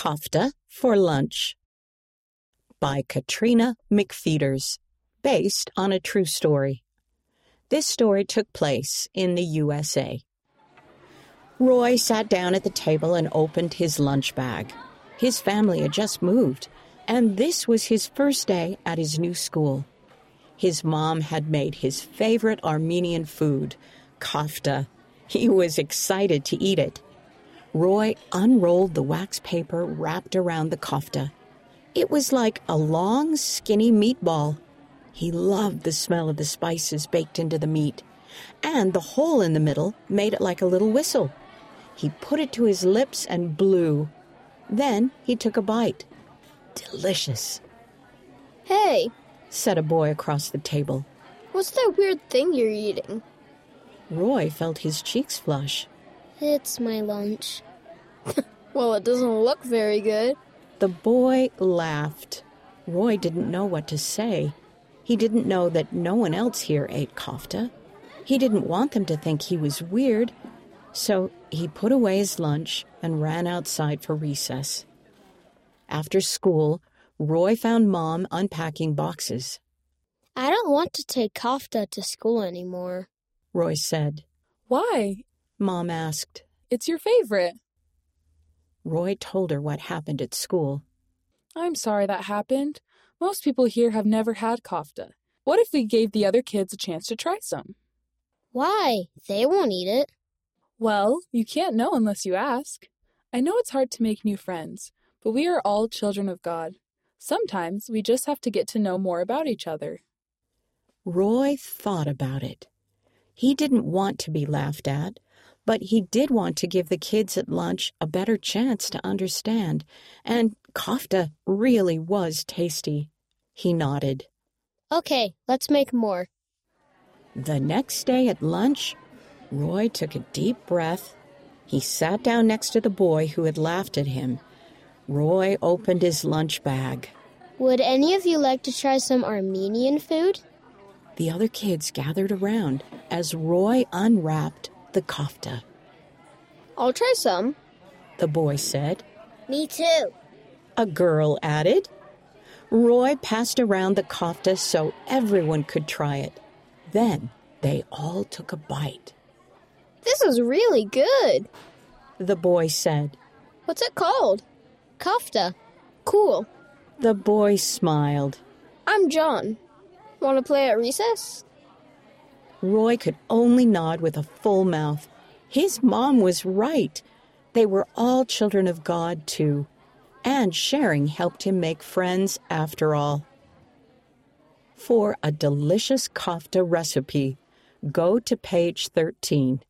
Kofta for Lunch by Katrina McFeeters, based on a true story. This story took place in the USA. Roy sat down at the table and opened his lunch bag. His family had just moved, and this was his first day at his new school. His mom had made his favorite Armenian food, kofta. He was excited to eat it. Roy unrolled the wax paper wrapped around the kofta. It was like a long, skinny meatball. He loved the smell of the spices baked into the meat, and the hole in the middle made it like a little whistle. He put it to his lips and blew. Then he took a bite. Delicious, Hey, said a boy across the table. what's that weird thing you're eating? Roy felt his cheeks flush. It's my lunch. well, it doesn't look very good. The boy laughed. Roy didn't know what to say. He didn't know that no one else here ate kofta. He didn't want them to think he was weird, so he put away his lunch and ran outside for recess. After school, Roy found Mom unpacking boxes. I don't want to take kofta to school anymore. Roy said. Why? Mom asked. It's your favorite. Roy told her what happened at school. I'm sorry that happened. Most people here have never had kofta. What if we gave the other kids a chance to try some? Why? They won't eat it. Well, you can't know unless you ask. I know it's hard to make new friends, but we are all children of God. Sometimes we just have to get to know more about each other. Roy thought about it. He didn't want to be laughed at, but he did want to give the kids at lunch a better chance to understand, and kofta really was tasty. He nodded. Okay, let's make more. The next day at lunch, Roy took a deep breath. He sat down next to the boy who had laughed at him. Roy opened his lunch bag. Would any of you like to try some Armenian food? The other kids gathered around as Roy unwrapped the kofta. I'll try some. The boy said. Me too. A girl added. Roy passed around the kofta so everyone could try it. Then they all took a bite. This is really good. The boy said. What's it called? Kofta. Cool. The boy smiled. I'm John. Want to play at recess? Roy could only nod with a full mouth. His mom was right. They were all children of God, too. And sharing helped him make friends after all. For a delicious kofta recipe, go to page 13.